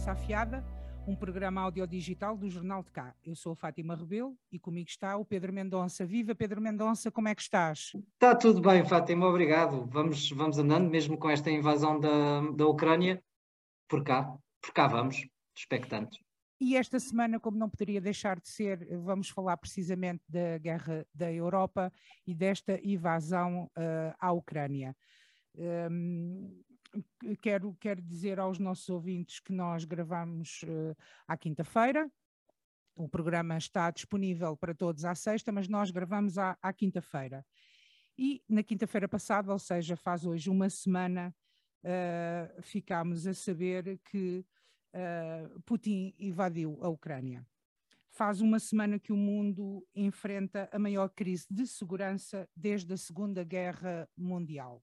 Conversa Afiada, um programa audiodigital do Jornal de Cá. Eu sou a Fátima Rebelo e comigo está o Pedro Mendonça. Viva Pedro Mendonça, como é que estás? Está tudo bem, Fátima, obrigado. Vamos, vamos andando, mesmo com esta invasão da, da Ucrânia, por cá, por cá vamos, expectantes. E esta semana, como não poderia deixar de ser, vamos falar precisamente da guerra da Europa e desta invasão uh, à Ucrânia. Um, quero, quero dizer aos nossos ouvintes que nós gravamos uh, à quinta-feira. O programa está disponível para todos à sexta, mas nós gravamos à, à quinta-feira. E na quinta-feira passada, ou seja, faz hoje uma semana, uh, ficámos a saber que uh, Putin invadiu a Ucrânia. Faz uma semana que o mundo enfrenta a maior crise de segurança desde a Segunda Guerra Mundial.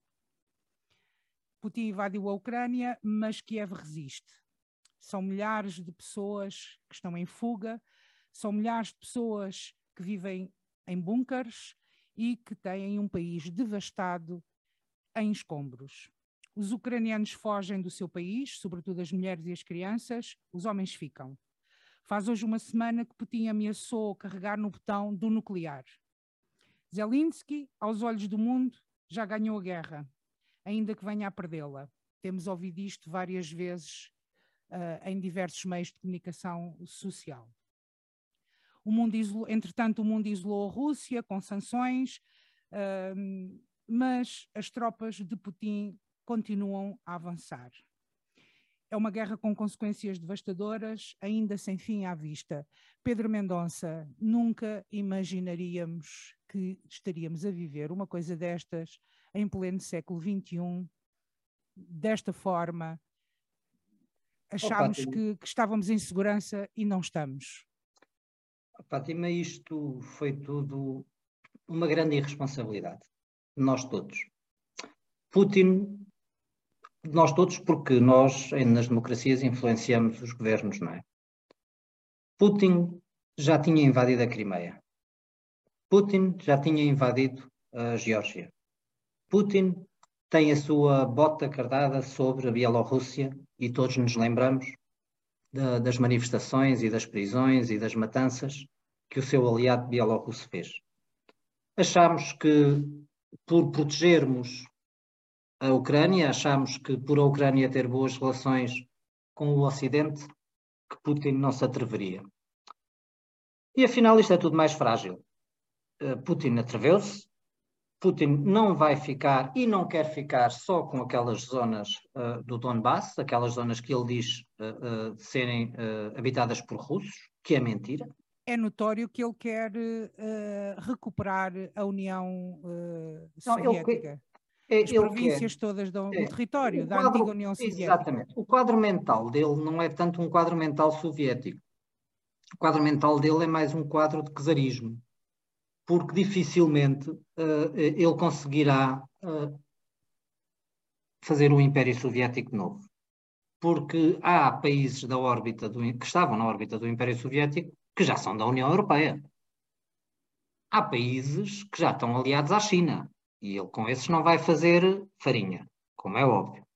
Putin invadiu a Ucrânia, mas Kiev resiste. São milhares de pessoas que estão em fuga, são milhares de pessoas que vivem em bunkers e que têm um país devastado em escombros. Os ucranianos fogem do seu país, sobretudo as mulheres e as crianças, os homens ficam. Faz hoje uma semana que Putin ameaçou carregar no botão do nuclear. Zelensky, aos olhos do mundo, já ganhou a guerra ainda que venha a perdê-la. Temos ouvido isto várias vezes uh, em diversos meios de comunicação social. O mundo isolou, entretanto, o mundo isolou a Rússia com sanções, uh, mas as tropas de Putin continuam a avançar. É uma guerra com consequências devastadoras, ainda sem fim à vista. Pedro Mendonça, nunca imaginaríamos que estaríamos a viver uma coisa destas em pleno século XXI, desta forma, achámos oh, que, que, estávamos em segurança e não estamos. Fátima, isto foi tudo uma grande irresponsabilidade. Nós todos. Putin, nós todos, porque nós, nas democracias, influenciamos os governos, não é? Putin já tinha invadido a Crimeia. Putin já tinha invadido a Geórgia. Putin tem a sua bota cardada sobre a Bielorrússia e todos nos lembramos das manifestações e das prisões e das matanças que o seu aliado bielorrusso fez. Achamos que por protegermos a Ucrânia, achamos que por a Ucrânia ter boas relações com o Ocidente, que Putin não se atreveria. E afinal isto é tudo mais frágil. Eh, Putin atreveu-se, Putin não vai ficar e não quer ficar só com aquelas zonas uh, do Donbass, aquelas zonas que ele diz uh, uh, serem habitadas por russos, que é mentira. É notório que ele quer recuperar a União Soviética. Não, As províncias quer. todas do, é, território da antiga União Soviética. Exatamente. O quadro mental dele não é tanto um quadro mental soviético. O quadro mental dele é mais um quadro de czarismo porque dificilmente uh, ele conseguirá uh, fazer o Império Soviético novo. Porque há países da órbita do, que estavam na órbita do Império Soviético que já são da União Europeia. Há países que já estão aliados à China e ele com esses não vai fazer farinha, como é óbvio.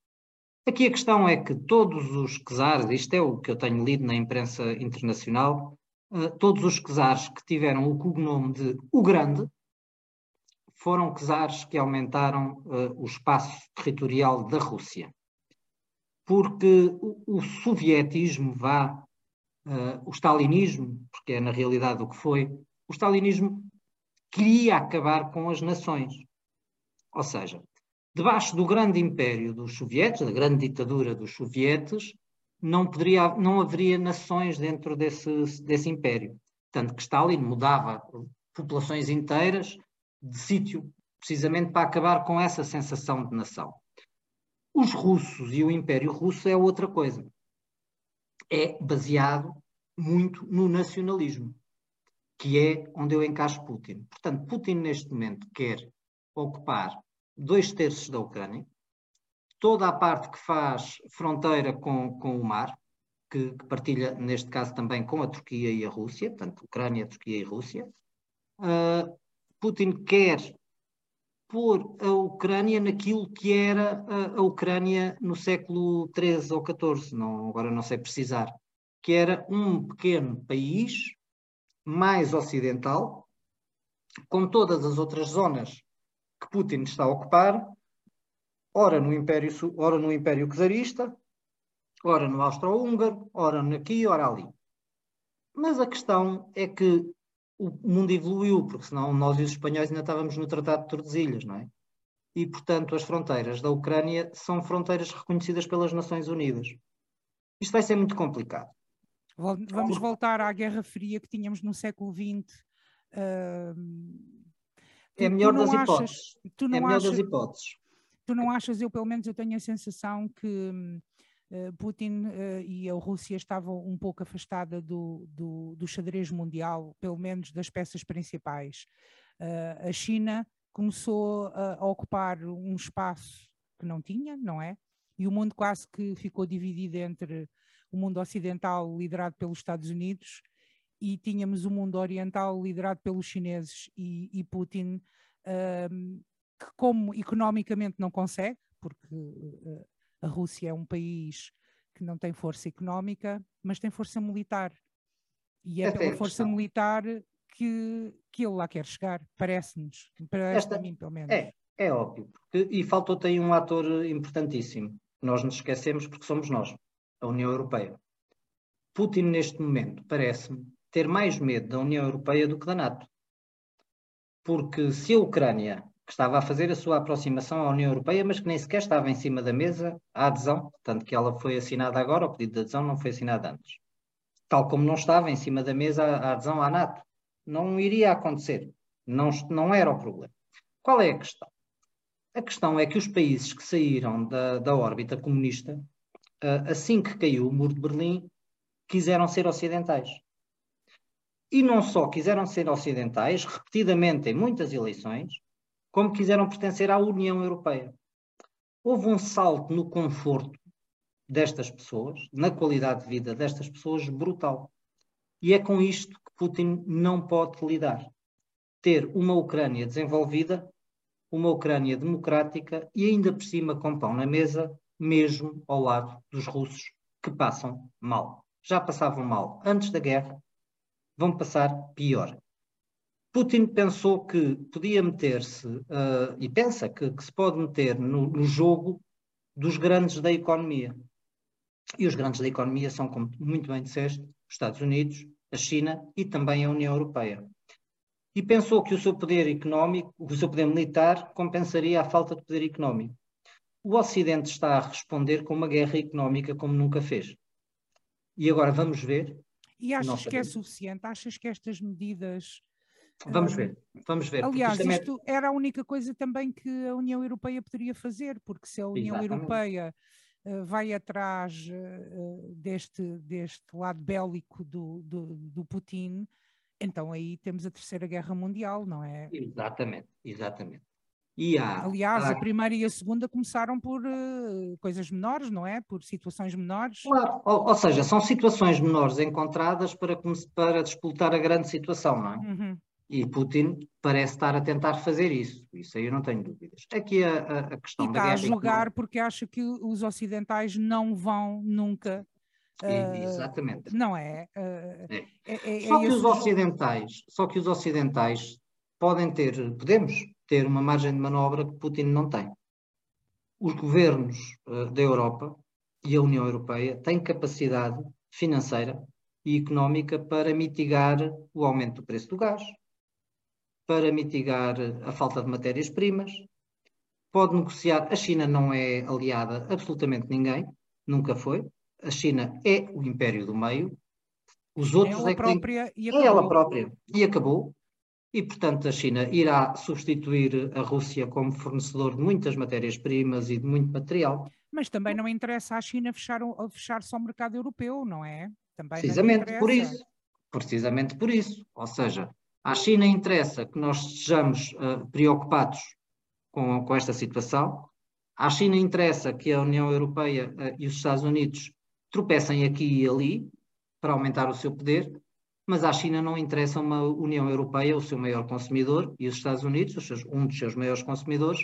Aqui a questão é que todos os czares, isto é o que eu tenho lido na imprensa internacional, todos os czares que tiveram o cognome de O Grande foram czares que aumentaram uh, o espaço territorial da Rússia. Porque o, o sovietismo vá, uh, o stalinismo, porque é na realidade o que foi, o stalinismo queria acabar com as nações. Ou seja, debaixo do grande império dos sovietes, da grande ditadura dos sovietes, não, poderia, não haveria nações dentro desse, desse império. Tanto que Stalin mudava populações inteiras de sítio, precisamente para acabar com essa sensação de nação. Os russos e o Império Russo é outra coisa. É baseado muito no nacionalismo, que é onde eu encaixo Putin. Portanto, Putin neste momento quer ocupar dois terços da Ucrânia, toda a parte que faz fronteira com, com o mar, que, que, partilha, neste caso, também com a Turquia e a Rússia, portanto, Ucrânia, Turquia e Rússia. Uh, Putin quer pôr a Ucrânia naquilo que era a, a Ucrânia no século XIII ou XIV, não, agora não sei precisar, que era um pequeno país mais ocidental, com todas as outras zonas que Putin está a ocupar, ora no Império, ora no Império Czarista, ora no Austro-Húngaro, ora aqui, ora ali. Mas a questão é que o mundo evoluiu, porque senão nós e os espanhóis ainda estávamos no Tratado de Tordesilhas, não é? E, portanto, as fronteiras da Ucrânia são fronteiras reconhecidas pelas Nações Unidas. Isto vai ser muito complicado. Vamos voltar à Guerra Fria que tínhamos no século XX. Uh, é melhor das achas, hipóteses. é melhor achas, das hipóteses. Tu não achas, eu pelo menos eu tenho a sensação que uh, Putin uh, e a Rússia estavam um pouco afastada do, do, do xadrez mundial, pelo menos das peças principais. Uh, a China começou a, ocupar um espaço que não tinha, não é? E o mundo quase que ficou dividido entre o mundo ocidental liderado pelos Estados Unidos e tínhamos o mundo oriental liderado pelos chineses e, e Putin, que como economicamente não consegue, porque uh, a Rússia é um país que não tem força económica, mas tem força militar. E é Esta pela é força militar que, que ele lá quer chegar, parece-nos, para mim pelo menos. É, é óbvio, porque, e faltou-te aí um ator importantíssimo, nós nos esquecemos porque somos nós, a União Europeia. Putin, neste momento, parece-me ter mais medo da União Europeia do que da NATO. Porque se a Ucrânia, que estava a fazer a sua aproximação à União Europeia, mas que nem sequer estava em cima da mesa, a adesão, tanto que ela foi assinada agora, o pedido de adesão não foi assinado antes. Tal como não estava em cima da mesa a adesão à NATO. Não iria acontecer. Não, não era o problema. Qual é a questão? A questão é que os países que saíram da, da órbita comunista, assim que caiu o muro de Berlim, quiseram ser ocidentais e não só quiseram ser ocidentais, repetidamente em muitas eleições, como quiseram pertencer à União Europeia. Houve um salto no conforto destas pessoas, na qualidade de vida destas pessoas, brutal. E é com isto que Putin não pode lidar. Ter uma Ucrânia desenvolvida, uma Ucrânia democrática e ainda por cima com pão na mesa, mesmo ao lado dos russos que passam mal. Já passavam mal antes da guerra vão passar pior. Putin pensou que podia meter-se, uh, e pensa que, que, se pode meter no, no, jogo dos grandes da economia. E os grandes da economia são, como muito bem disseste, os Estados Unidos, a China e também a União Europeia. E pensou que o seu poder económico, o seu poder militar, compensaria a falta de poder económico. O Ocidente está a responder com uma guerra económica como nunca fez. E agora vamos ver e achas que é suficiente? Achas que estas medidas. Vamos ver, vamos ver. Aliás, isto, isto é... era a única coisa também que a União Europeia poderia fazer, porque se a União Exatamente. Europeia uh, vai atrás uh, deste, deste lado bélico do, do, do Putin, então aí temos a Terceira Guerra Mundial, não é? Exatamente, exatamente. Há, Aliás, há... a primeira e a segunda começaram por uh, coisas menores, não é? Por situações menores. Claro, ou, ou, seja, são situações menores encontradas para, para disputar a grande situação, não é? Uhum. E Putin parece estar a tentar fazer isso, isso aí eu não tenho dúvidas. Aqui a, a, questão e da está a julgar que... porque acha que os ocidentais não vão nunca Uh, Exatamente. Não é? Uh, é. é, é só que os ocidentais, só que os ocidentais podem ter, podemos ter uma margem de manobra que Putin não tem. Os governos uh, da Europa e a União Europeia têm capacidade financeira e económica para mitigar o aumento do preço do gás, para mitigar a falta de matérias-primas, pode negociar. A China não é aliada absolutamente ninguém, nunca foi. A China é o império do meio. Os outros é ela é própria e acabou. É ela própria e acabou e, portanto, a China irá substituir a Rússia como fornecedor de muitas matérias-primas e de muito material. Mas também não interessa à China fechar, fechar só o mercado europeu, não é? Também precisamente por isso. Precisamente por isso. Ou seja, à China interessa que nós estejamos uh, preocupados com, com esta situação. À China interessa que a União Europeia uh, e os Estados Unidos tropecem aqui e ali para aumentar o seu poder mas à China não interessa uma União Europeia, o seu maior consumidor, e os Estados Unidos, um dos seus maiores consumidores,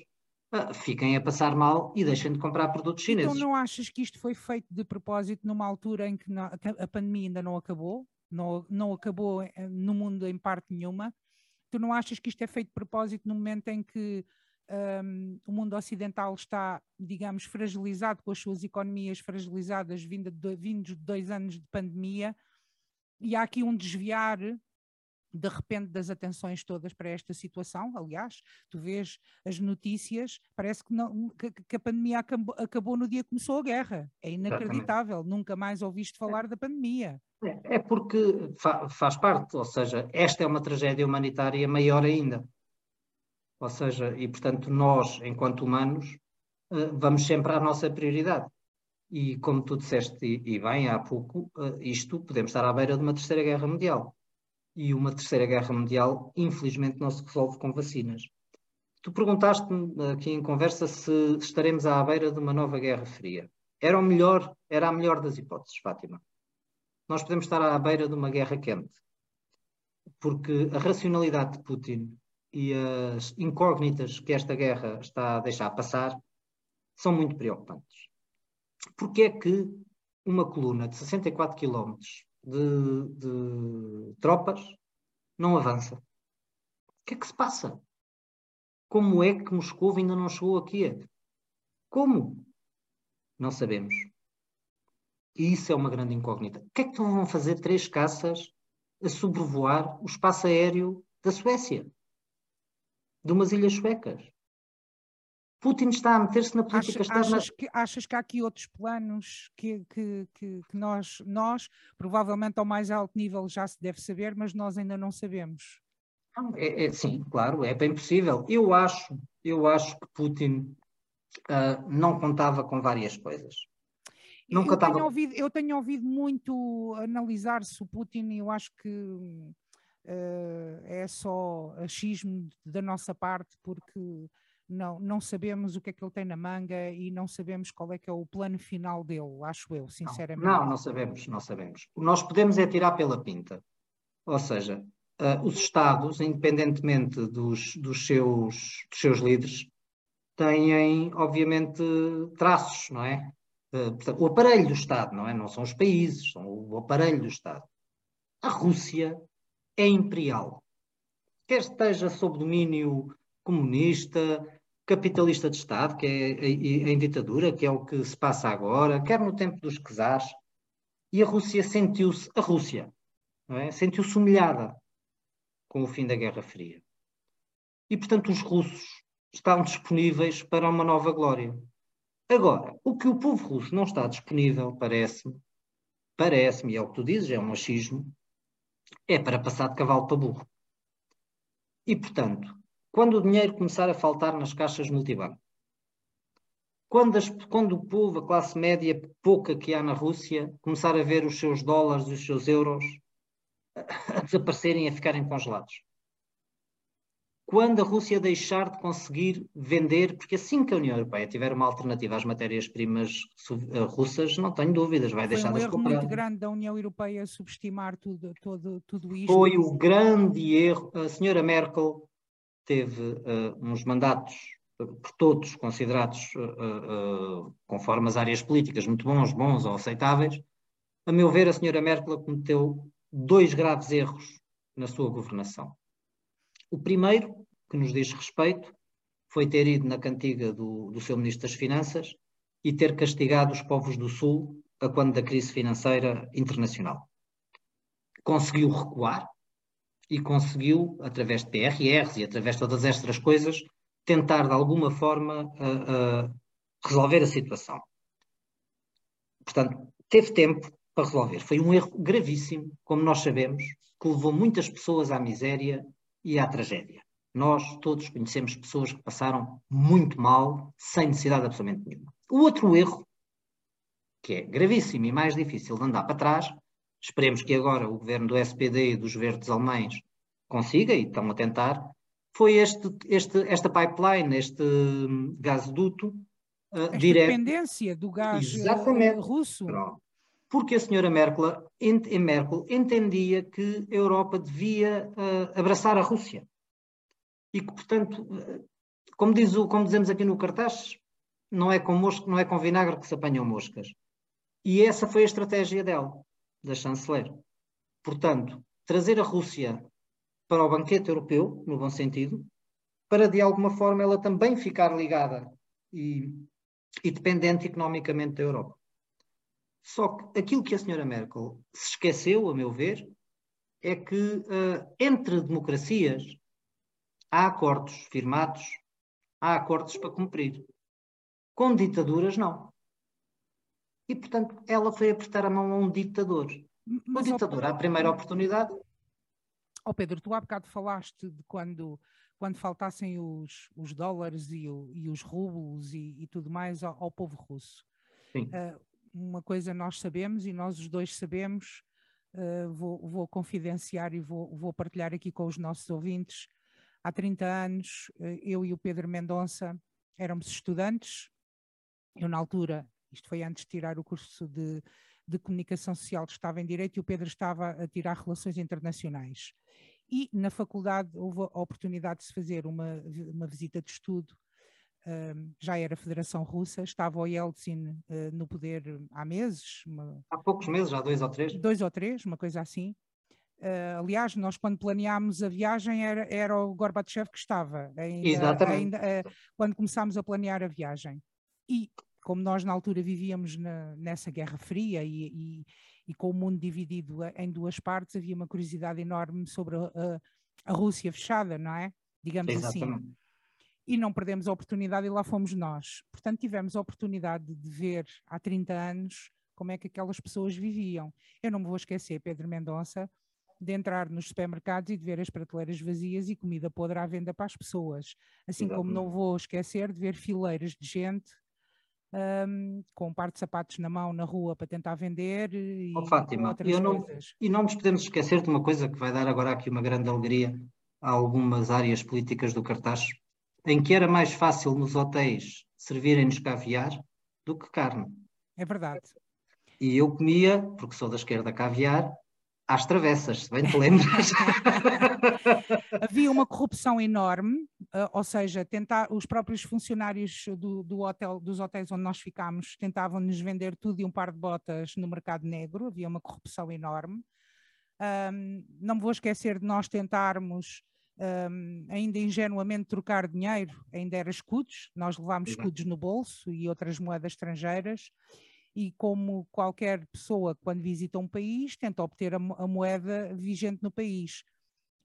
uh, fiquem a passar mal e deixem de comprar produtos então chineses. Então não achas que isto foi feito de propósito numa altura em que a pandemia ainda não acabou? Não, não acabou eh, no mundo em parte nenhuma? Tu não achas que isto é feito de propósito no momento em que um, o mundo ocidental está, digamos, fragilizado com as suas economias fragilizadas vindas de, vindos de dois anos de pandemia e há aqui um desviar de repente das atenções todas para esta situação. Aliás, tu vês as notícias, parece que, não, que, que a pandemia acabou, acabou, no dia que começou a guerra. É inacreditável, Exatamente. nunca mais ouviste falar da pandemia. É, é porque fa faz parte, ou seja, esta é uma tragédia humanitária maior ainda. Ou seja, e portanto nós, enquanto humanos, eh, vamos sempre à nossa prioridade. E como tu disseste, e bem há pouco, eh, isto podemos estar à beira de uma terceira guerra mundial e uma terceira guerra mundial, infelizmente, não se resolve com vacinas. Tu perguntaste-me aqui em conversa se estaremos à beira de uma nova guerra fria. Era o melhor, era a melhor das hipóteses, Fátima. Nós podemos estar à beira de uma guerra quente, porque a racionalidade de Putin e as incógnitas que esta guerra está a deixar passar são muito preocupantes. Porque é que uma coluna de 64 quilómetros de, de tropas não avança. O que é que se passa? Como é que Moscou ainda não chegou aqui? Como? Não sabemos. E isso é uma grande incógnita. O que é que vão fazer três caças a sobrevoar o espaço aéreo da Suécia? De umas ilhas suecas? Putin está a meter-se na política Acha, externa. Achas que, achas que há aqui outros planos que, que, que, que, nós, nós, provavelmente ao mais alto nível já se deve saber, mas nós ainda não sabemos? É, é, sim, claro, é bem possível. Eu acho, eu acho que Putin uh, não contava com várias coisas. Nunca eu, tenho ouvido, eu tenho ouvido muito analisar-se o Putin e eu acho que uh, é só achismo da nossa parte, porque não, não sabemos o que é que ele tem na manga e não sabemos qual é que é o plano final dele, acho eu, sinceramente. Não, não, não sabemos, não sabemos. Nós podemos é tirar pela pinta. Ou seja, uh, os Estados, independentemente dos, dos, seus, dos seus líderes, têm, obviamente, traços, não é? Uh, portanto, o aparelho do Estado, não é? Não são os países, são o aparelho do Estado. A Rússia é imperial. Quer esteja sob domínio comunista, capitalista de Estado, que é em ditadura, que é o que se passa agora, quer no tempo dos czares, e a Rússia sentiu-se, a Rússia, é? sentiu-se humilhada com o fim da Guerra Fria. E, portanto, os russos estão disponíveis para uma nova glória. Agora, o que o povo russo não está disponível, parece-me, parece-me, é o que tu dizes, é um machismo, é para passar de cavalo para burro. E, portanto, quando o dinheiro começar a faltar nas caixas multibanco, quando, as, quando o povo, a classe média pouca que há na Rússia, começar a ver os seus dólares e os seus euros a desaparecerem, a ficarem congelados. Quando a Rússia deixar de conseguir vender, porque assim que a União Europeia tiver uma alternativa às matérias-primas eh, russas, não tenho dúvidas, vai deixar de comprar. Foi um erro muito grande da União Europeia subestimar tudo, tudo, tudo isto. Foi o grande erro. A senhora Merkel teve uh, uns mandatos por todos considerados uh, uh, conforme as áreas políticas muito bons, bons ou aceitáveis. A meu ver, a senhora Merkel cometeu dois graves erros na sua governação. O primeiro, que nos diz respeito, foi ter ido na cantiga do, do seu Ministro das Finanças e ter castigado os povos do Sul a quando da crise financeira internacional. Conseguiu recuar, e conseguiu, através de PRRs e através de todas estas coisas, tentar de alguma forma uh, uh, resolver a situação. Portanto, teve tempo para resolver. Foi um erro gravíssimo, como nós sabemos, que levou muitas pessoas à miséria e à tragédia. Nós todos conhecemos pessoas que passaram muito mal, sem necessidade absolutamente nenhuma. O outro erro, que é gravíssimo e mais difícil de andar para trás, esperemos que agora o governo do SPD e dos verdes alemães consiga, e estão a tentar, foi este, este, esta pipeline, este gasoduto uh, direto. dependência do gás uh, russo. Pronto. porque a senhora Merkel, Merkel entendia que a Europa devia uh, abraçar a Rússia. E que, portanto, uh, como, diz o, como dizemos aqui no cartaz, não é, com mosca, não é com vinagre que se apanham moscas. E essa foi a estratégia dela, da chanceler. Portanto, trazer a Rússia para o banquete europeu, no bom sentido, para de alguma forma ela também ficar ligada e, e dependente economicamente da Europa. Só que aquilo que a senhora Merkel se esqueceu, a meu ver, é que uh, entre democracias há acordos firmados, há acordos para cumprir. Com ditaduras, não. E, portanto, ela foi apertar a mão a um ditador. Mas, o ditador, à primeira oportunidade. Ó oh Pedro, tu há bocado falaste de quando, quando faltassem os, os dólares e, o, e os rublos e, e, tudo mais ao, ao povo russo. Sim. Uh, uma coisa nós sabemos e nós os dois sabemos, uh, vou, vou, confidenciar e vou, vou, partilhar aqui com os nossos ouvintes. Há 30 anos, uh, eu e o Pedro Mendonça éramos estudantes. Eu, na altura, isto foi antes de tirar o curso de, de comunicação social, estava em Direito e o Pedro estava a tirar Relações Internacionais. E na faculdade houve a oportunidade de se fazer uma, uma visita de estudo já era Federação Russa, estava o Yeltsin uh, no poder há meses. Uma, há poucos meses, já dois ou três. Dois ou três, uma coisa assim. Uh, aliás, nós quando planeámos a viagem era, era o Gorbachev que estava, ainda, Exatamente. Ainda, uh, quando começámos a planear a viagem. E como nós na altura vivíamos na, nessa Guerra Fria e, e, e, com o mundo dividido em duas partes, havia uma curiosidade enorme sobre a, a, a Rússia fechada, não é? Digamos assim. Exatamente. assim e não perdemos a oportunidade e lá fomos nós. Portanto, tivemos a oportunidade de ver há 30 anos como é que aquelas pessoas viviam. Eu não me vou esquecer, Pedro Mendonça, de entrar nos supermercados e de ver as prateleiras vazias e comida podre à venda para as pessoas. Assim Exatamente. como não vou esquecer de ver fileiras de gente um, com um par de sapatos na mão na rua para tentar vender e oh, Fátima, outras não, coisas. E não nos podemos esquecer de uma coisa que vai dar agora aqui uma grande alegria a algumas áreas políticas do cartaz, em que era mais fácil nos hotéis servirem-nos caviar do que carne. É verdade. E eu comia, porque sou da esquerda, caviar às travessas, se bem te lembras. Havia uma corrupção enorme, ou seja, tentar, os próprios funcionários do, do, hotel, dos hotéis onde nós ficámos tentavam nos vender tudo e um par de botas no mercado negro, havia uma corrupção enorme. Um, não me vou esquecer de nós tentarmos um, ainda ingenuamente trocar dinheiro, ainda era escudos, nós levámos escudos no bolso e outras moedas estrangeiras, e como qualquer pessoa, quando visita um país, tenta obter a, a moeda vigente no país.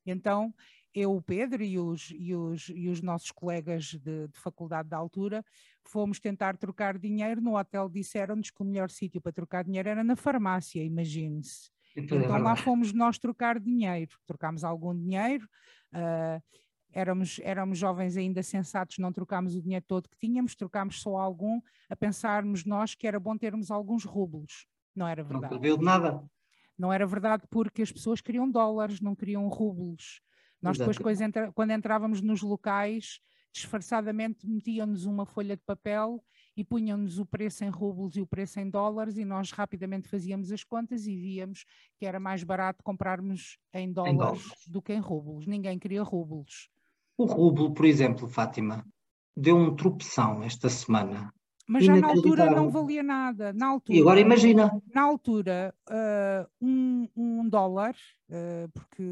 Então, eu, o Pedro e os, e os, e os nossos colegas de, de, faculdade da altura, fomos tentar trocar dinheiro no hotel, disseram-nos que o melhor sítio para trocar dinheiro era na farmácia, imagine-se. Então, lá fomos nós trocar dinheiro, trocámos algum dinheiro, uh, éramos, éramos jovens ainda sensatos, não trocámos o dinheiro todo que tínhamos, trocámos só algum, a pensarmos nós que era bom termos alguns rublos. Não era verdade. Não serviu de nada. Não era verdade porque as pessoas queriam dólares, não queriam rublos. Nós Exato. depois, entra, quando entrávamos nos locais, disfarçadamente metiam-nos uma folha de papel e punham-nos o preço em rublos e o preço em dólares e nós rapidamente fazíamos as contas e víamos que era mais barato comprarmos em dólares, em dólares. do que em rublos. Ninguém queria rublos. O rublo, por exemplo, Fátima, deu um tropeção esta semana. Mas já na altura não valia nada. Na altura, e agora imagina. Na altura, uh, um, um, dólar, uh, porque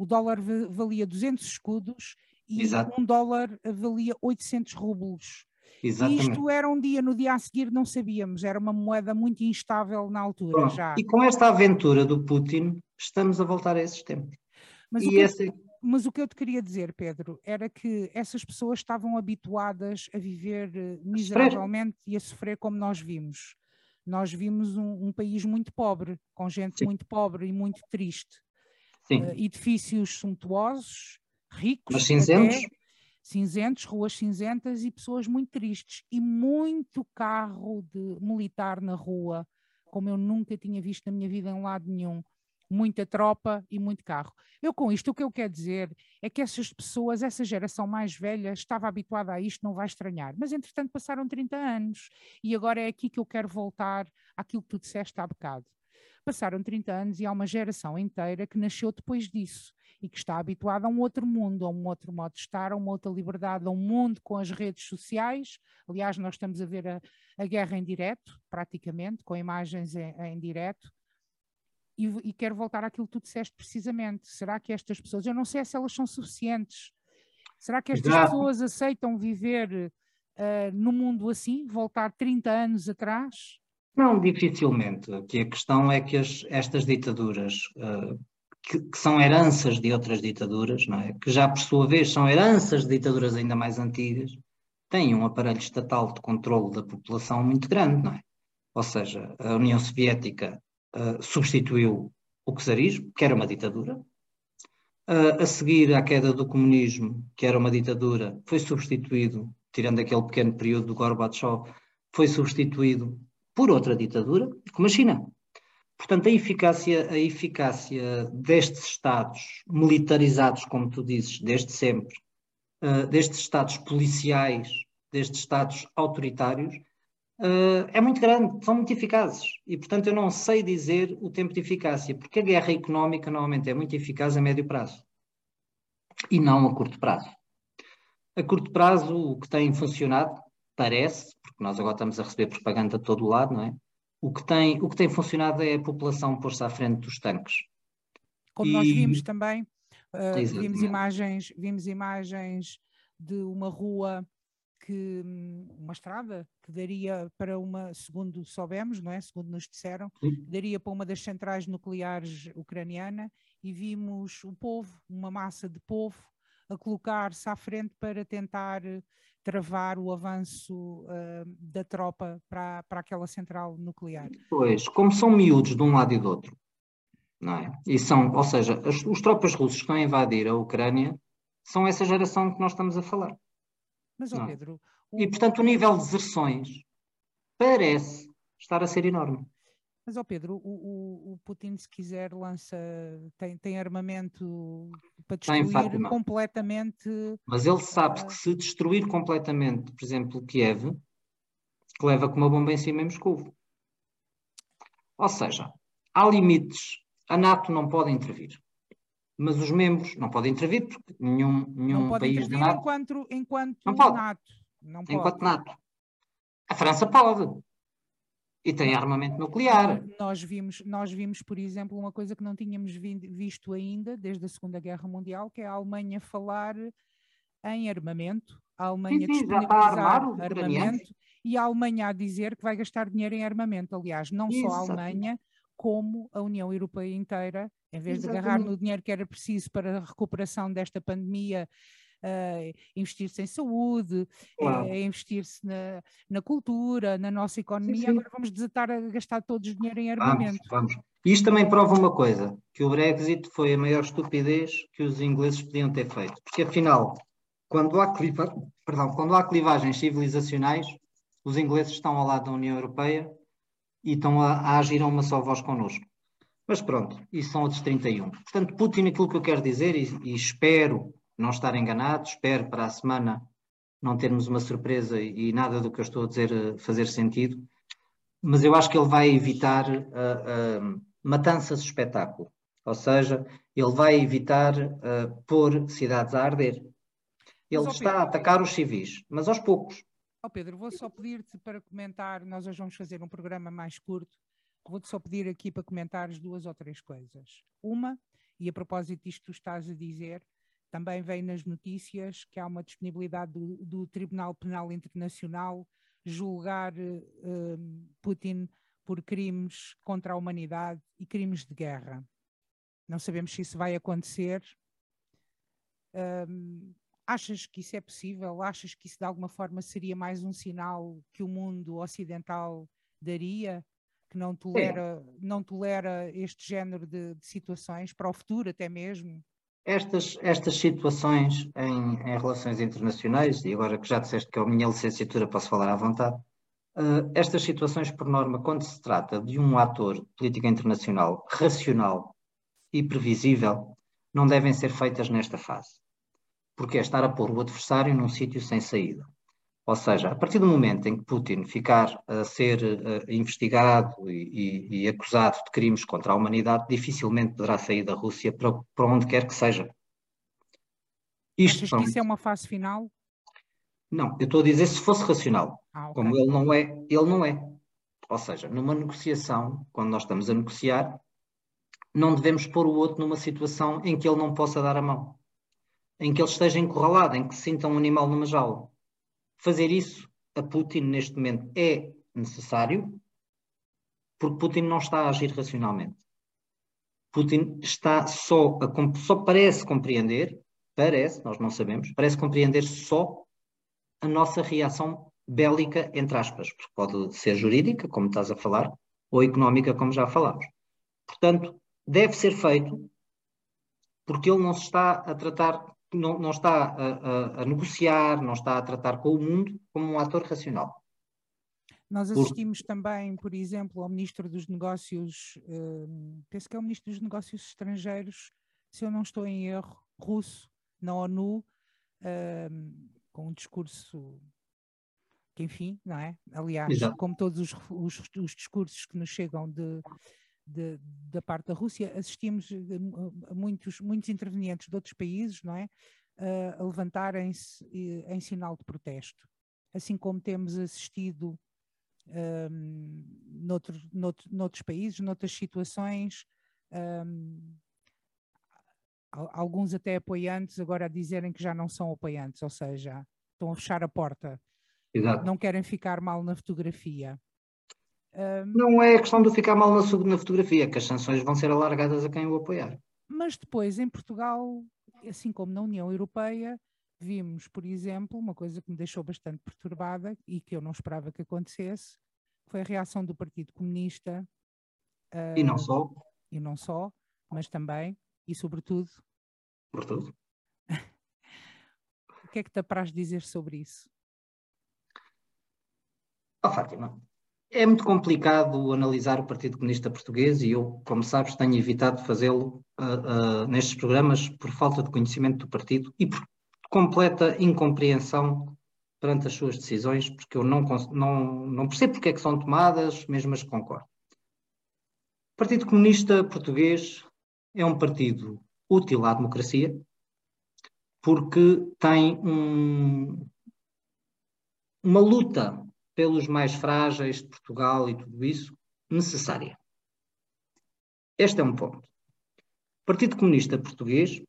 o dólar valia 200 escudos e Exato. um dólar valia 800 rublos. Exatamente. E isto era um dia, no dia a seguir não sabíamos, era uma moeda muito instável na altura Pronto. já. E com esta aventura do Putin, estamos a voltar a esses tempos. Mas, o que, essa... eu, mas o que eu te queria dizer, Pedro, era que essas pessoas estavam habituadas a viver eh, miseravelmente e a sofrer como nós vimos. Nós vimos um, um país muito pobre, com gente Sim. muito pobre e muito triste. Uh, edifícios suntuosos, ricos. Mas cinzentos? Até, cinzentos, ruas cinzentas e pessoas muito tristes e muito carro de militar na rua, como eu nunca tinha visto na minha vida em lado nenhum. muita tropa e muito carro. Eu com isto o que eu quero dizer é que essas pessoas, essa geração mais velha, estava habituada a isto, não vai estranhar. Mas entretanto passaram 30 anos e agora é aqui que eu quero voltar àquilo que tu disseste há bocado. Passaram 30 anos e há uma geração inteira que nasceu depois disso e que está habituada a um outro mundo, a um outro modo de estar, a uma outra liberdade, a um mundo com as redes sociais. Aliás, nós estamos a ver a, a guerra em direto, praticamente, com imagens em, em direto. E, e, quero voltar àquilo que tu disseste precisamente. Será que estas pessoas, eu não sei se elas são suficientes, será que estas Exato. pessoas aceitam viver uh, no mundo assim, voltar 30 anos atrás? Não, dificilmente. Aqui a questão é que as, estas ditaduras, uh, que, que, são heranças de outras ditaduras, não é? que já por sua vez são heranças de ditaduras ainda mais antigas, têm um aparelho estatal de controle da população muito grande, não é? Ou seja, a União Soviética uh, substituiu o czarismo, que era uma ditadura. Uh, a seguir à queda do comunismo, que era uma ditadura, foi substituído, tirando aquele pequeno período do Gorbachev, foi substituído por outra ditadura, como a China. Portanto, a eficácia, a eficácia destes Estados militarizados, como tu dizes, desde sempre, uh, destes Estados policiais, destes Estados autoritários, uh, é muito grande, são muito eficazes. E, portanto, eu não sei dizer o tempo de eficácia, porque a guerra económica normalmente é muito eficaz a médio prazo e não a curto prazo. A curto prazo, o que tem funcionado, parece, porque nós agora estamos a receber propaganda de todo o lado, não é? O que tem, o que tem funcionado é a população pôr-se à frente dos tanques. Como e... nós vimos também, uh, vimos imagens, vimos imagens de uma rua que uma estrada que daria para uma, segundo soubemos, não é? Segundo nos disseram, daria para uma das centrais nucleares ucraniana e vimos o povo, uma massa de povo, a colocar-se à frente para tentar travar o avanço uh, da tropa para, para aquela central nuclear. Pois, como são miúdos de um lado e do outro, não é? E são, ou seja, as, os tropas russos que estão a invadir a Ucrânia são essa geração que nós estamos a falar. Mas, ó Pedro... O... E, portanto, o nível de deserções parece estar a ser enorme. Mas, ó Pedro, o, o, o, Putin, se quiser, lança, tem, tem armamento para destruir completamente. Mas ele sabe uh... que se destruir completamente, por exemplo, Kiev, que leva com uma bomba em cima em Moscou. Ou seja, há limites. A NATO não pode intervir mas os membros não podem intervir, porque nenhum, nenhum país da NATO. Enquanto, enquanto não pode. NATO. Não pode. Enquanto NATO. A França pode. E tem armamento nuclear. Nós vimos, nós vimos, por exemplo, uma coisa que não tínhamos visto ainda desde a Segunda Guerra Mundial, que é a Alemanha falar em armamento, a Alemanha sim, sim, disponibilizar armamento e a Alemanha a dizer que vai gastar dinheiro em armamento. Aliás, não só a Alemanha, como a União Europeia inteira, em vez Exatamente. de agarrar no dinheiro que era preciso para a recuperação desta pandemia, uh, investir-se em saúde, claro. uh, investir-se na, na, cultura, na nossa economia, sim, sim. agora vamos desatar a gastar todos o dinheiro em armamento. Vamos, vamos. Isto também prova uma coisa, que o Brexit foi a maior estupidez que os ingleses podiam ter feito, porque afinal, quando há, cliva, perdão, quando há clivagens civilizacionais, os ingleses estão ao lado da União Europeia e estão a, a agir a uma só voz connosco. Mas pronto, isso são outros 31. Portanto, Putin, aquilo que eu quero dizer, e, e espero não estar enganado, espero para a semana não termos uma surpresa e, nada do que eu estou a dizer uh, fazer sentido, mas eu acho que ele vai evitar uh, uh, matanças de espetáculo. Ou seja, ele vai evitar uh, pôr cidades a arder. Ele mas, está Pedro, a atacar os civis, mas aos poucos. Oh Pedro, vou só pedir-te para comentar, nós hoje vamos fazer um programa mais curto, vou-te só pedir aqui para comentares duas ou três coisas. Uma, e a propósito disto que tu estás a dizer, também vem nas notícias que há uma disponibilidade do, do Tribunal Penal Internacional julgar uh, Putin por crimes contra a humanidade e crimes de guerra. Não sabemos se isso vai acontecer. Um, Achas que isso é possível? Achas que isso de alguma forma seria mais um sinal que o mundo ocidental daria, que não tolera, não tolera este género de, de, situações para o futuro até mesmo? Estas, estas situações em, em, relações internacionais, e agora que já disseste que é a minha licenciatura, posso falar à vontade, uh, estas situações, por norma, quando se trata de um ator política internacional racional e previsível não devem ser feitas nesta fase, porque é estar a pôr o adversário num sítio sem saída. Ou seja, a partir do momento em que Putin ficar a ser uh, investigado e, e, e, acusado de crimes contra a humanidade, dificilmente poderá sair da Rússia para, para onde quer que seja. Isto Achas que isso é uma fase final? Não, eu estou a dizer se fosse racional. Ah, okay. Como ele não é, ele não é. Ou seja, numa negociação, quando nós estamos a negociar, não devemos pôr o outro numa situação em que ele não possa dar a mão, em que ele esteja encurralado, em que se sinta um animal numa jaula. Fazer isso a Putin neste momento é necessário, porque Putin não está a agir racionalmente. Putin está só a, só parece compreender, parece, nós não sabemos, parece compreender só a nossa reação bélica, entre aspas, porque pode ser jurídica, como estás a falar, ou económica, como já falámos. Portanto, deve ser feito porque ele não se está a tratar não, não está a, a, a, negociar, não está a tratar com o mundo como um ator racional. Nós assistimos também, por exemplo, ao Ministro dos Negócios, uh, penso que é o Ministro dos Negócios Estrangeiros, se eu não estou em erro, russo, na ONU, uh, com um discurso que, enfim, não é? Aliás, Exato. como todos os, os, os discursos que nos chegam de, de, da parte da Rússia, assistimos a muitos, muitos intervenientes de outros países, não é? a levantarem-se em sinal de protesto. Assim como temos assistido um, noutro, noutro, noutros países, noutras situações, um, alguns até apoiantes agora a dizerem que já não são apoiantes, ou seja, estão a fechar a porta, Exato. não querem ficar mal na fotografia. Um, não é a questão de ficar mal na, na fotografia, que as sanções vão ser alargadas a quem o apoiar. Mas depois, em Portugal, assim como na União Europeia, vimos, por exemplo, uma coisa que me deixou bastante perturbada e que eu não esperava que acontecesse, foi a reação do Partido Comunista. Uh, e não só. E não só, mas também, e sobretudo. Sobretudo. o que é que te apraz dizer sobre isso? Oh, Fátima, é muito complicado analisar o Partido Comunista Português e eu, como sabes, tenho evitado fazê-lo uh, uh, nestes programas por falta de conhecimento do partido e por completa incompreensão perante as suas decisões, porque eu não, não, não percebo porque é que são tomadas, mesmo as que concordo. O Partido Comunista Português é um partido útil à democracia porque tem um, uma luta pelos mais frágeis de Portugal e tudo isso, necessária. Este é um ponto. O Partido Comunista Português,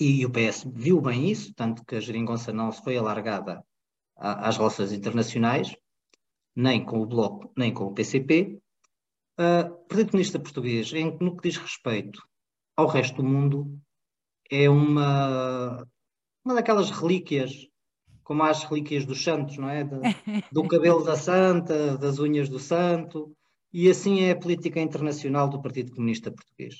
e o PS viu bem isso, tanto que a geringonça não se foi alargada às relações internacionais, nem com o Bloco, nem com o PCP. Uh, o Partido Comunista Português, em, no que diz respeito ao resto do mundo, é uma, uma daquelas relíquias como as relíquias dos santos, não é? De, do cabelo da santa, das unhas do santo, e assim é a política internacional do Partido Comunista Português.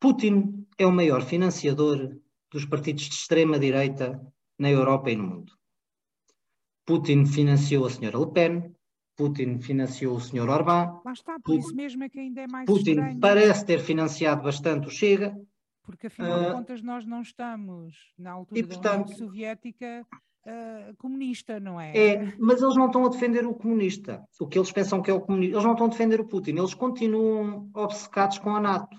Putin é o maior financiador dos partidos de extrema-direita na Europa e no mundo. Putin financiou a senhora Le Pen, Putin financiou o senhor Orbán. Lá está, por Putin, isso mesmo é que ainda é mais Putin estranho. parece ter financiado bastante o Chega. Porque afinal uh, de contas nós não estamos na altura e, da portanto, União Soviética uh, comunista, não é? É, mas eles não estão a defender o comunista. O que eles pensam que é o comunista. Eles não estão a defender o Putin. Eles continuam obcecados com a NATO.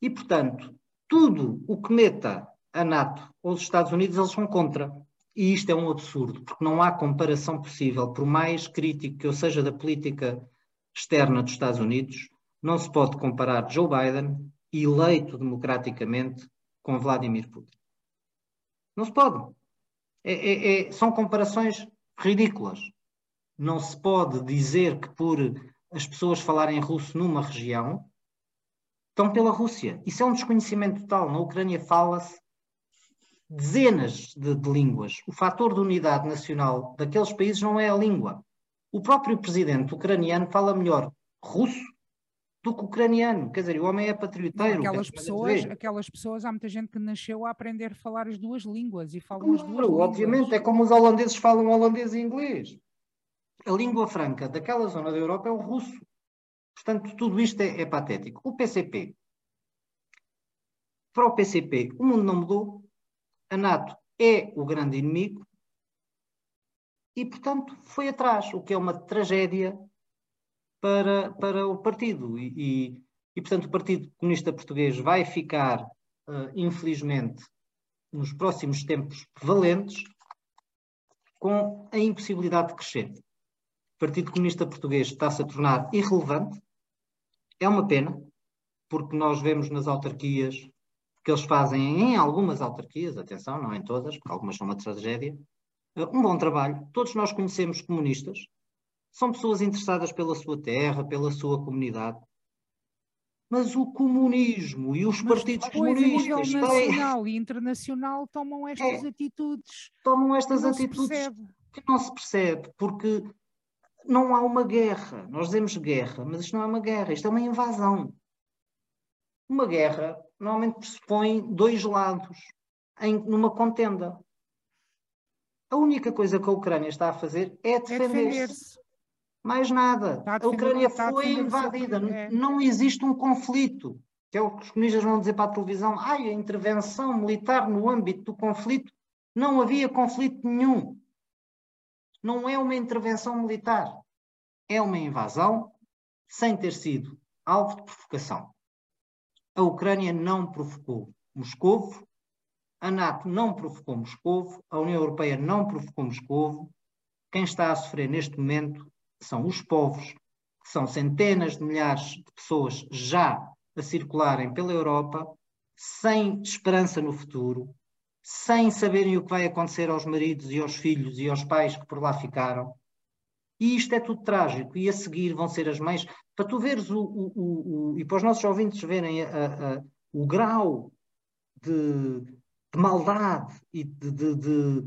E, portanto, tudo o que meta a NATO ou os Estados Unidos, eles são contra. E isto é um absurdo, porque não há comparação possível. Por mais crítico que eu seja da política externa dos Estados Unidos, não se pode comparar Joe Biden, eleito democraticamente, com Vladimir Putin. Não se pode. É, é, é, são comparações ridículas. Não se pode dizer que por as pessoas falarem russo numa região estão pela Rússia. Isso é um desconhecimento total. Na Ucrânia fala-se dezenas de, de, línguas. O fator de unidade nacional daqueles países não é a língua. O próprio presidente ucraniano fala melhor russo do que ucraniano. Quer dizer, o homem é patrioteiro. Aquelas pessoas, aquelas pessoas, há muita gente que nasceu a aprender a falar as duas línguas e falam claro, as duas obviamente, línguas. é como os holandeses falam holandês e inglês. A língua franca daquela zona da Europa é o russo. Portanto, tudo isto é, é patético. O PCP. Para o PCP, o mundo não mudou. A NATO é o grande inimigo. E, portanto, foi atrás, o que é uma tragédia para, para o partido. E, e, e, portanto, o Partido Comunista Português vai ficar, uh, infelizmente, nos próximos tempos valentes, com a impossibilidade de crescer. O Partido Comunista Português está-se a tornar irrelevante. É uma pena, porque nós vemos nas autarquias que eles fazem em algumas autarquias, atenção, não em todas, porque algumas são uma tragédia, um bom trabalho. Todos nós conhecemos comunistas, são pessoas interessadas pela sua terra, pela sua comunidade. Mas o comunismo e os Mas partidos comunistas. A nível nacional têm... e internacional tomam estas é, atitudes. Tomam estas atitudes que não se percebe, porque não há uma guerra. Nós dizemos guerra, mas isto não é uma guerra, isto é uma invasão. Uma guerra normalmente pressupõe dois lados em, numa contenda. A única coisa que a Ucrânia está a fazer é defender-se. É defender Mais nada. A, Ucrânia foi invadida. É. Não existe um conflito. Que é o que os comunistas vão dizer para a televisão. Ai, a intervenção militar no âmbito do conflito. Não havia conflito nenhum não é uma intervenção militar, é uma invasão sem ter sido alvo de provocação. A Ucrânia não provocou Moscovo, a NATO não provocou Moscovo, a União Europeia não provocou Moscovo. Quem está a sofrer neste momento são os povos, que são centenas de milhares de pessoas já a circularem pela Europa, sem esperança no futuro, sem saberem o que vai acontecer aos maridos e aos filhos e aos pais que por lá ficaram. E isto é tudo trágico. E a seguir vão ser as mães. Para tu veres o, o, o e para os nossos ouvintes verem a, a, o grau de, de, maldade e de, de, de,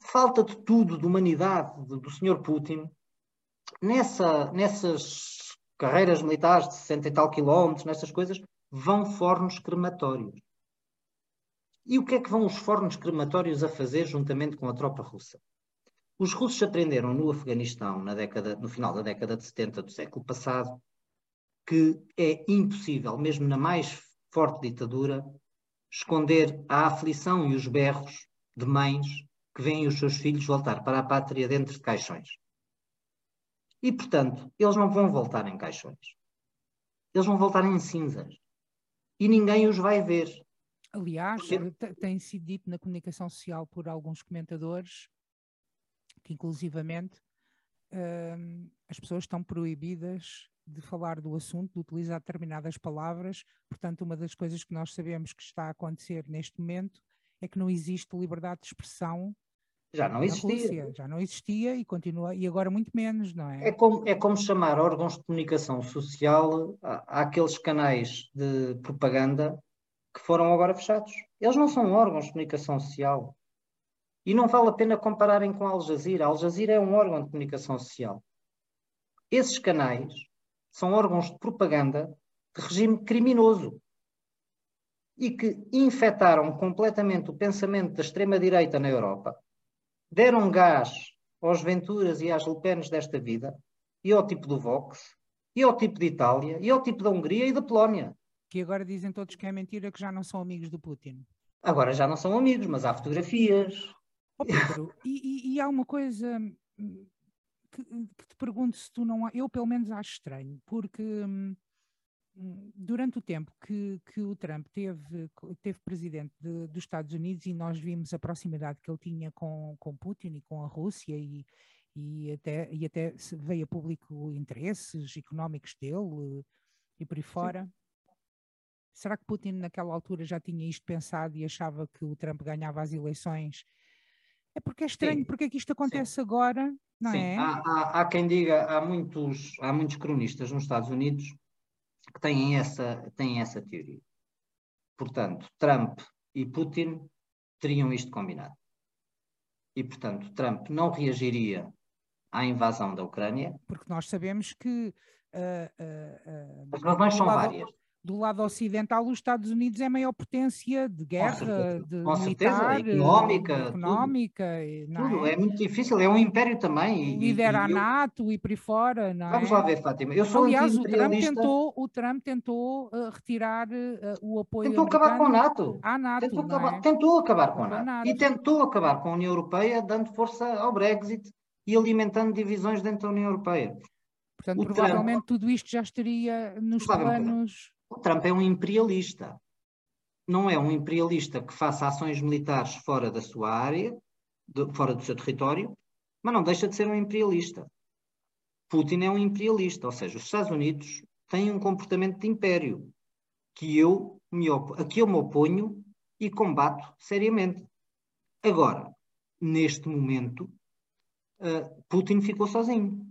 falta de tudo, de humanidade do Sr. Putin, nessa, nessas carreiras militares de 60 e tal quilómetros, nessas coisas, vão fornos crematórios. E o que é que vão os fornos crematórios a fazer juntamente com a tropa russa? Os russos aprenderam no Afeganistão, na década, no final da década de 70 do século passado, que é impossível, mesmo na mais forte ditadura, esconder a aflição e os berros de mães que veem os seus filhos voltar para a pátria dentro de caixões. E, portanto, eles não vão voltar em caixões. Eles vão voltar em cinzas. E ninguém os vai ver. Aliás, Porque... tem sido dito na comunicação social por alguns comentadores que, inclusivamente, hum, as pessoas estão proibidas de falar do assunto, de utilizar determinadas palavras. Portanto, uma das coisas que nós sabemos que está a acontecer neste momento é que não existe liberdade de expressão já não existia. Rússia. Já não existia e continua, e agora muito menos, não é? É como, é como chamar órgãos de comunicação social àqueles canais de propaganda que foram agora fechados. Eles não são órgãos de comunicação social. E não vale a pena compararem com a Al Jazeera. A Al Jazeera é um órgão de comunicação social. Esses canais são órgãos de propaganda de regime criminoso e que infectaram completamente o pensamento da extrema-direita na Europa, deram gás aos Venturas e às Le Pens desta vida, e ao tipo do Vox, e ao tipo de Itália, e ao tipo da Hungria e da Polónia que agora dizem todos que é mentira, que já não são amigos do Putin. Agora já não são amigos, mas há fotografias. Oh, Pedro, e, e, e, há uma coisa que, que, te pergunto se tu não. Eu, pelo menos, acho estranho, porque hum, durante o tempo que, que o Trump teve, teve presidente de, dos Estados Unidos e nós vimos a proximidade que ele tinha com, com Putin e com a Rússia e, e, até, e até veio a público interesses económicos dele e por aí fora. Sim. Será que Putin naquela altura já tinha isto pensado e achava que o Trump ganhava as eleições? É porque é estranho, Sim. porque é que isto acontece Sim. agora, não Sim. é? Há, há, há, quem diga, há muitos, há muitos cronistas nos Estados Unidos que têm essa, têm essa teoria. Portanto, Trump e Putin teriam isto combinado. E, portanto, Trump não reagiria à invasão da Ucrânia. Porque nós sabemos que. Uh, uh, uh, As razões são várias do lado ocidental, os Estados Unidos é a maior potência de guerra, de Com militar, certeza, económica, económica tudo, tudo. É? é? muito difícil, é um império também. Lidera a NATO e por aí fora, não Vamos é? lá ver, Fátima. Eu sou Aliás, o Trump tentou, o Trump tentou uh, retirar uh, o apoio Tentou acabar com a NATO. À NATO tentou, acabar, é? tentou acabar com a NATO. NATO. E tentou acabar com a União Europeia, dando força ao Brexit e alimentando divisões dentro da União Europeia. Portanto, o provavelmente Trump, tudo isto já estaria nos planos o Trump é um imperialista. Não é um imperialista que faça ações militares fora da sua área, de, fora do seu território, mas não deixa de ser um imperialista. Putin é um imperialista, ou seja, os Estados Unidos têm um comportamento de império que eu me a que eu me oponho e combato seriamente. Agora, neste momento, uh, Putin ficou sozinho,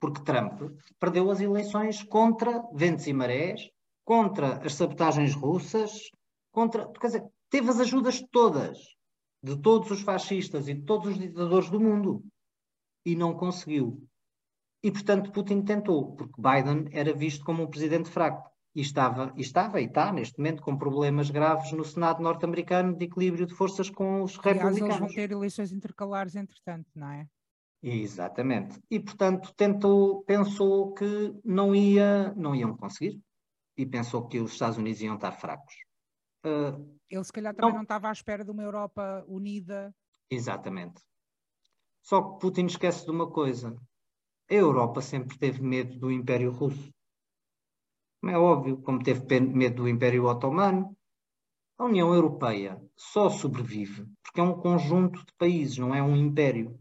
porque Trump perdeu as eleições contra ventos e marés, contra as sabotagens russas, contra, quer dizer, teve as ajudas todas, de todos os fascistas e de todos os ditadores do mundo, e não conseguiu. E, portanto, Putin tentou, porque Biden era visto como um presidente fraco. E estava, e estava e está, neste momento, com problemas graves no Senado norte-americano de equilíbrio de forças com os Aliás, republicanos. eles vão ter eleições intercalares, entretanto, não é? Exatamente. E, portanto, tentou, pensou que não, ia, não iam conseguir e pensou que os Estados Unidos iam estar fracos. Uh, Ele se calhar também não, não estava à espera de uma Europa unida. Exatamente. Só que Putin esquece de uma coisa. A Europa sempre teve medo do Império Russo. É óbvio, como teve medo do Império Otomano. A União Europeia só sobrevive porque é um conjunto de países, não é um império.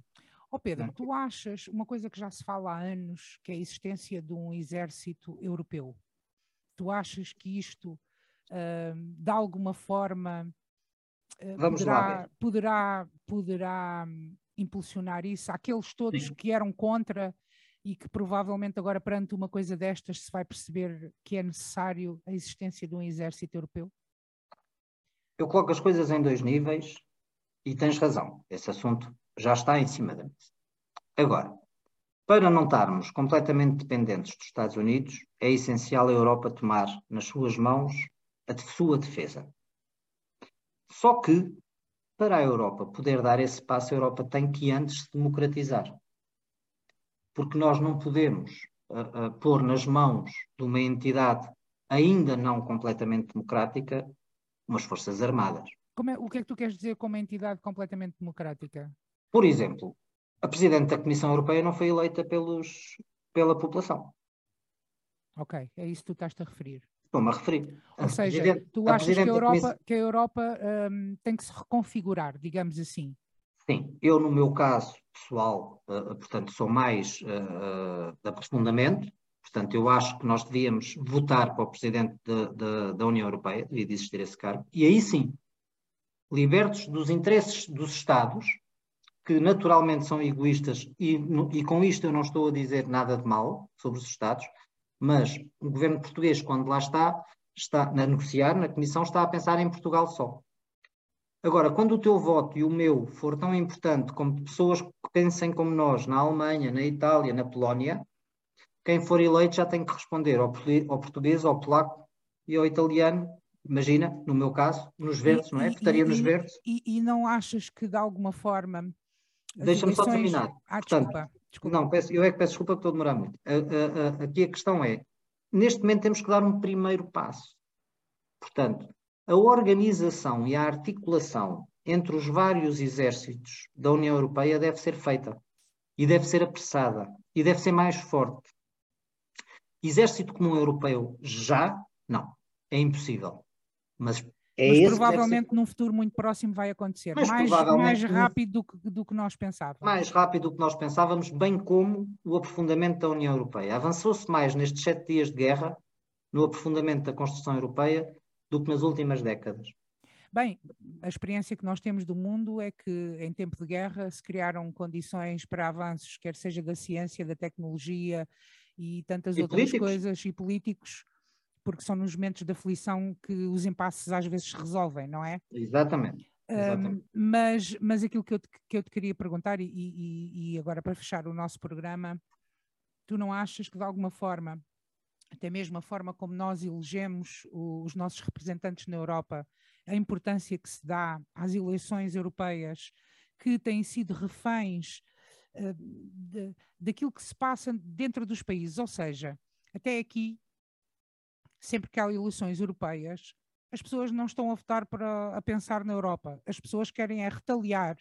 Oh Pedro, tu achas uma coisa que já se fala há anos, que é a existência de um exército europeu? Tu achas que isto, uh, de alguma forma, uh, poderá, poderá, poderá um, impulsionar isso? Aqueles todos Sim. que eram contra e que provavelmente agora perante uma coisa destas se vai perceber que é necessário a existência de um exército europeu? Eu coloco as coisas em dois níveis e tens razão. Esse assunto já está em cima da mesa. Agora, para não estarmos completamente dependentes dos Estados Unidos, é essencial a Europa tomar nas suas mãos a sua defesa. Só que, para a Europa poder dar esse passo, a Europa tem que antes se democratizar. Porque nós não podemos uh, uh, pôr nas mãos de uma entidade ainda não completamente democrática umas forças armadas. É, o que é que tu queres dizer com uma entidade completamente democrática? Por exemplo, a Presidente da Comissão Europeia não foi eleita pelos, pela população. Ok, é isso que tu estás a referir. Estou-me a referir. Ou a seja, tu achas que a Europa, Comissão... que a Europa um, tem que se reconfigurar, digamos assim? Sim, eu no meu caso pessoal, uh, portanto, sou mais uh, de aprofundamento, portanto, eu acho que nós devíamos votar para o Presidente de, de, da União Europeia, devia de existir esse cargo, e aí sim, libertos dos interesses dos Estados, que naturalmente são egoístas, e, e com isto eu não estou a dizer nada de mal sobre os Estados, mas o governo português, quando lá está, está a negociar, na Comissão, está a pensar em Portugal só. Agora, quando o teu voto e o meu for tão importante como pessoas que pensem como nós, na Alemanha, na Itália, na Polónia, quem for eleito já tem que responder ao, ao português, ao polaco e ao italiano imagina, no meu caso, nos verdes, e, não é? Votaria nos verdes. E, e, não achas que de alguma forma Deixa-me só terminar. Ah, Portanto, desculpa. Não, peço, eu é que peço desculpa porque estou a demorar muito. aqui a questão é, neste momento temos que dar um primeiro passo. Portanto, a organização e a articulação entre os vários exércitos da União Europeia deve ser feita e deve ser apressada e deve ser mais forte. Exército comum europeu já? Não, é impossível. Mas é Mas provavelmente ser... num futuro muito próximo vai acontecer. Mas mais, mais rápido do que, do que nós pensávamos. Mais rápido do que nós pensávamos, bem como o aprofundamento da União Europeia. Avançou-se mais nestes sete dias de guerra, no aprofundamento da construção europeia, do que nas últimas décadas. Bem, a experiência que nós temos do mundo é que em tempo de guerra se criaram condições para avanços, quer seja da ciência, da tecnologia e tantas e outras políticos. coisas, e políticos, porque são nos momentos de aflição que os impasses às vezes se resolvem, não é? Exatamente. Um, mas, mas aquilo que eu, te, que eu te queria perguntar, e, e, e agora para fechar o nosso programa, tu não achas que de alguma forma até mesmo a forma como nós elegemos os nossos representantes na Europa, a importância que se dá às eleições europeias, que têm sido reféns uh, de, daquilo que se passa dentro dos países. Ou seja, até aqui, sempre que há eleições europeias, as pessoas não estão a votar para a pensar na Europa. As pessoas querem é retaliar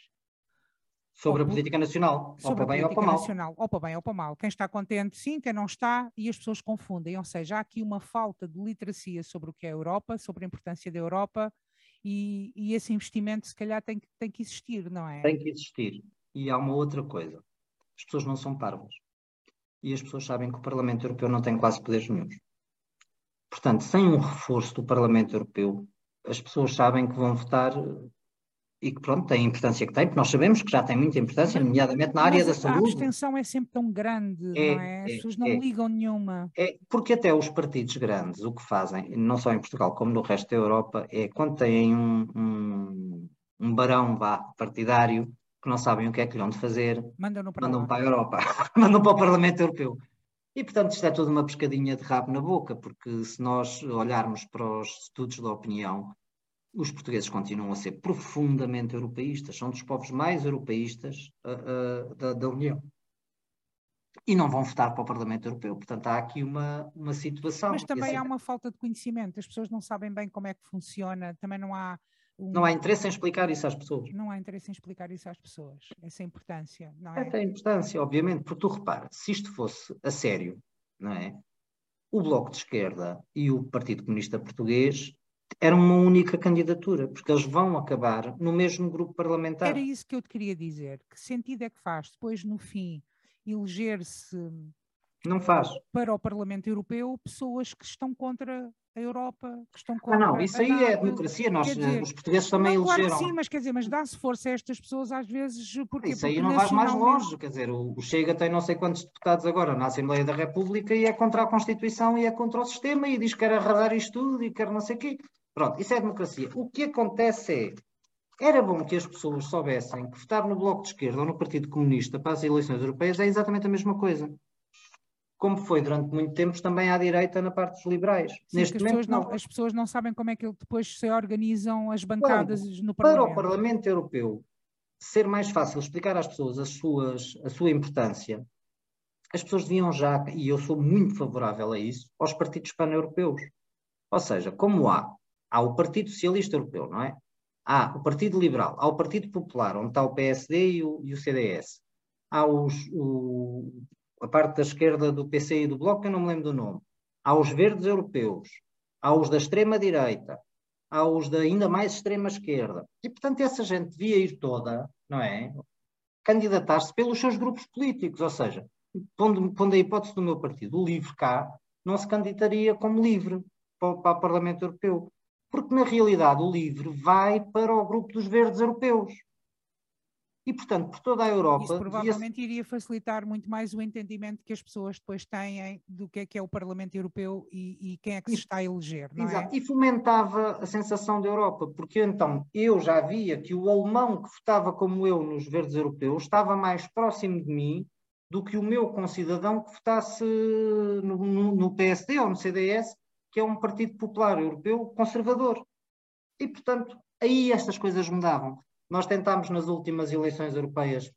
Sobre a política nacional, ou para bem ou para mal. Nacional, ou para bem ou para mal. Quem está contente, sim, quem não está, e as pessoas confundem. Ou seja, há aqui uma falta de literacia sobre o que é a Europa, sobre a importância da Europa, e, e esse investimento, se calhar, tem, tem que existir, não é? Tem que existir. E há uma outra coisa: as pessoas não são parvas. E as pessoas sabem que o Parlamento Europeu não tem quase poderes nenhum. Portanto, sem um reforço do Parlamento Europeu, as pessoas sabem que vão votar e que pronto, tem a importância que tem, porque nós sabemos que já tem muita importância, nomeadamente na área da saúde. A abstenção é sempre tão grande, é, não é? As é, pessoas não é, ligam nenhuma. É, porque até os partidos grandes o que fazem, não só em Portugal como no resto da Europa, é quando têm um, um, um barão vá, partidário que não sabem o que é que lhe vão de fazer, mandam para, mandam para a Europa, mandam para o Parlamento Europeu. E, portanto, isto é tudo uma pescadinha de rabo na boca, porque se nós olharmos para os estudos da opinião, os portugueses continuam a ser profundamente europeístas, são dos povos mais europeístas uh, uh, da, da, União. E não vão votar para o Parlamento Europeu. Portanto, há aqui uma, uma situação. Mas também há uma falta de conhecimento, as pessoas não sabem bem como é que funciona, também não há. Não há interesse em explicar isso às pessoas. Não há interesse em explicar isso às pessoas, essa importância, não é? É, tem importância, obviamente, porque tu repara, se isto fosse a sério, não é? O Bloco de Esquerda e o Partido Comunista Português era uma única candidatura, porque eles vão acabar no mesmo grupo parlamentar. Era isso que eu te queria dizer. Que sentido é que faz depois, no fim, eleger-se não faz. para o Parlamento Europeu pessoas que estão contra a Europa, que estão contra. Ah, não, isso aí é democracia. Nós, dizer, os portugueses também não, elegeram. Claro sim, mas quer dizer, mas dá-se força a estas pessoas às vezes porque. Isso aí não vais mais longe, quer dizer, o, o Chega tem não sei quantos deputados agora na Assembleia da República e é contra a Constituição e é contra o sistema e diz que quer arrasar isto tudo e quer não sei o quê. Pronto, isso é democracia. O que acontece é, era bom que as pessoas soubessem que votar no Bloco de Esquerda ou no Partido Comunista para as eleições europeias é exatamente a mesma coisa. Como foi durante muito tempo também à direita na parte dos liberais. Sim, Neste momento, pessoas não, não, as pessoas não sabem como é que depois se organizam as bancadas no Parlamento. Para o Parlamento Europeu ser mais fácil explicar às pessoas as suas, a sua importância, as pessoas deviam já, e eu sou muito favorável a isso, aos partidos pan-europeus. Ou seja, como há Há o Partido Socialista Europeu, não é? Há o Partido Liberal, há o Partido Popular, onde está o PSD e o, e o CDS. Há os, o, a parte da esquerda do PC e do Bloco, que eu não me lembro do nome. Há os verdes europeus, há os da extrema-direita, há os da ainda mais extrema-esquerda. E, portanto, essa gente devia ir toda, não é? Candidatar-se pelos seus grupos políticos, ou seja, pondo, pondo a hipótese do meu partido, o LIVRE cá, não se candidataria como LIVRE para, para o Parlamento Europeu porque na realidade o LIVRE vai para o grupo dos verdes europeus. E, portanto, por toda a Europa. Isso provavelmente iria facilitar muito mais o entendimento que as pessoas depois têm do que é que é o Parlamento Europeu e, e quem é que se está a eleger. Não é? Exato. É? E fomentava a sensação da Europa, porque então eu já via que o alemão que votava como eu nos verdes europeus estava mais próximo de mim do que o meu concidadão que votasse no, no, no PSD ou no CDS que é um Partido Popular Europeu conservador. E, portanto, aí estas coisas mudavam. Nós tentámos nas últimas eleições europeias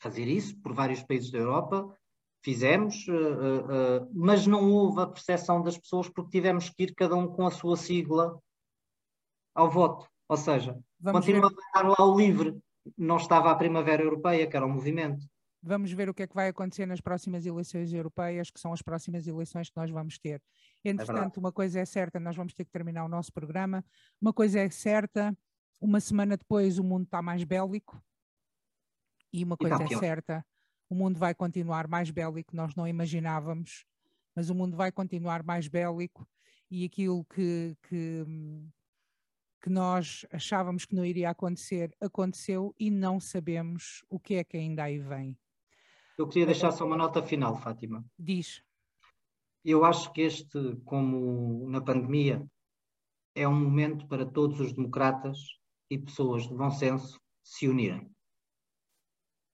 fazer isso por vários países da Europa, fizemos, uh, uh, mas não houve a percepção das pessoas porque tivemos que ir cada um com a sua sigla ao voto. Ou seja, Vamos continua ver. a estar lá o livre. Não estava a Primavera Europeia, que era o movimento. Vamos ver o que é que vai acontecer nas próximas eleições europeias, que são as próximas eleições que nós vamos ter. É Entretanto, é uma coisa é certa, nós vamos ter que terminar o nosso programa. Uma coisa é certa, uma semana depois o mundo está mais bélico. E uma coisa e é certa, o mundo vai continuar mais bélico, nós não imaginávamos, mas o mundo vai continuar mais bélico e aquilo que, que, que nós achávamos que não iria acontecer, aconteceu e não sabemos o que é que ainda aí vem. Eu queria deixar só uma nota final, Fátima. Diz. Eu acho que este, como na pandemia, é um momento para todos os democratas e pessoas de bom senso se unirem.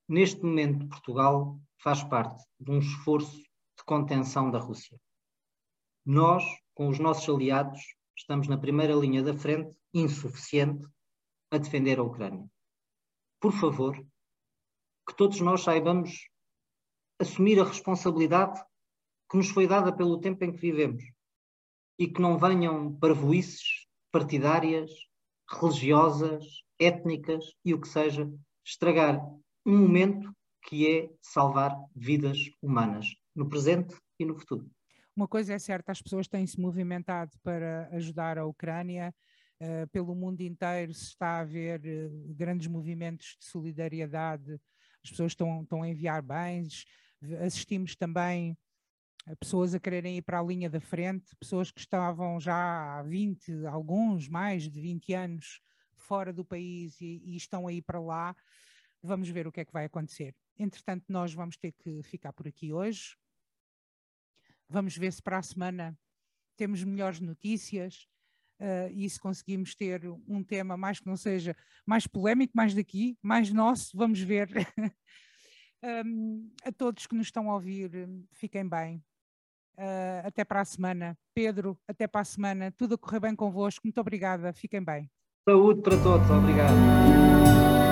Neste momento, Portugal faz parte de um esforço de contenção da Rússia. Nós, com os nossos aliados, estamos na primeira linha da frente, insuficiente, a defender a Ucrânia. Por favor, que todos nós saibamos assumir a responsabilidade que nos foi dada pelo tempo em que vivemos e que não venham parvoices partidárias, religiosas, étnicas e o que seja, estragar um momento que é salvar vidas humanas, no presente e no futuro. Uma coisa é certa, as pessoas têm se movimentado para ajudar a Ucrânia. Uh, pelo mundo inteiro se está a ver uh, grandes movimentos de solidariedade, as pessoas estão, estão a enviar bens. Assistimos também pessoas a quererem ir para a linha da frente, pessoas que estavam já há 20, alguns mais de 20 anos fora do país e, e estão a ir para lá. Vamos ver o que é que vai acontecer. Entretanto, nós vamos ter que ficar por aqui hoje. Vamos ver se para a semana temos melhores notícias uh, e se conseguimos ter um tema mais que não seja mais polémico, mais daqui, mais nosso. Vamos ver. um, a todos que nos estão a ouvir, fiquem bem. Uh, até para a semana. Pedro, até para a semana. Tudo a correr bem convosco. Muito obrigada. Fiquem bem. Saúde para todos. Obrigado.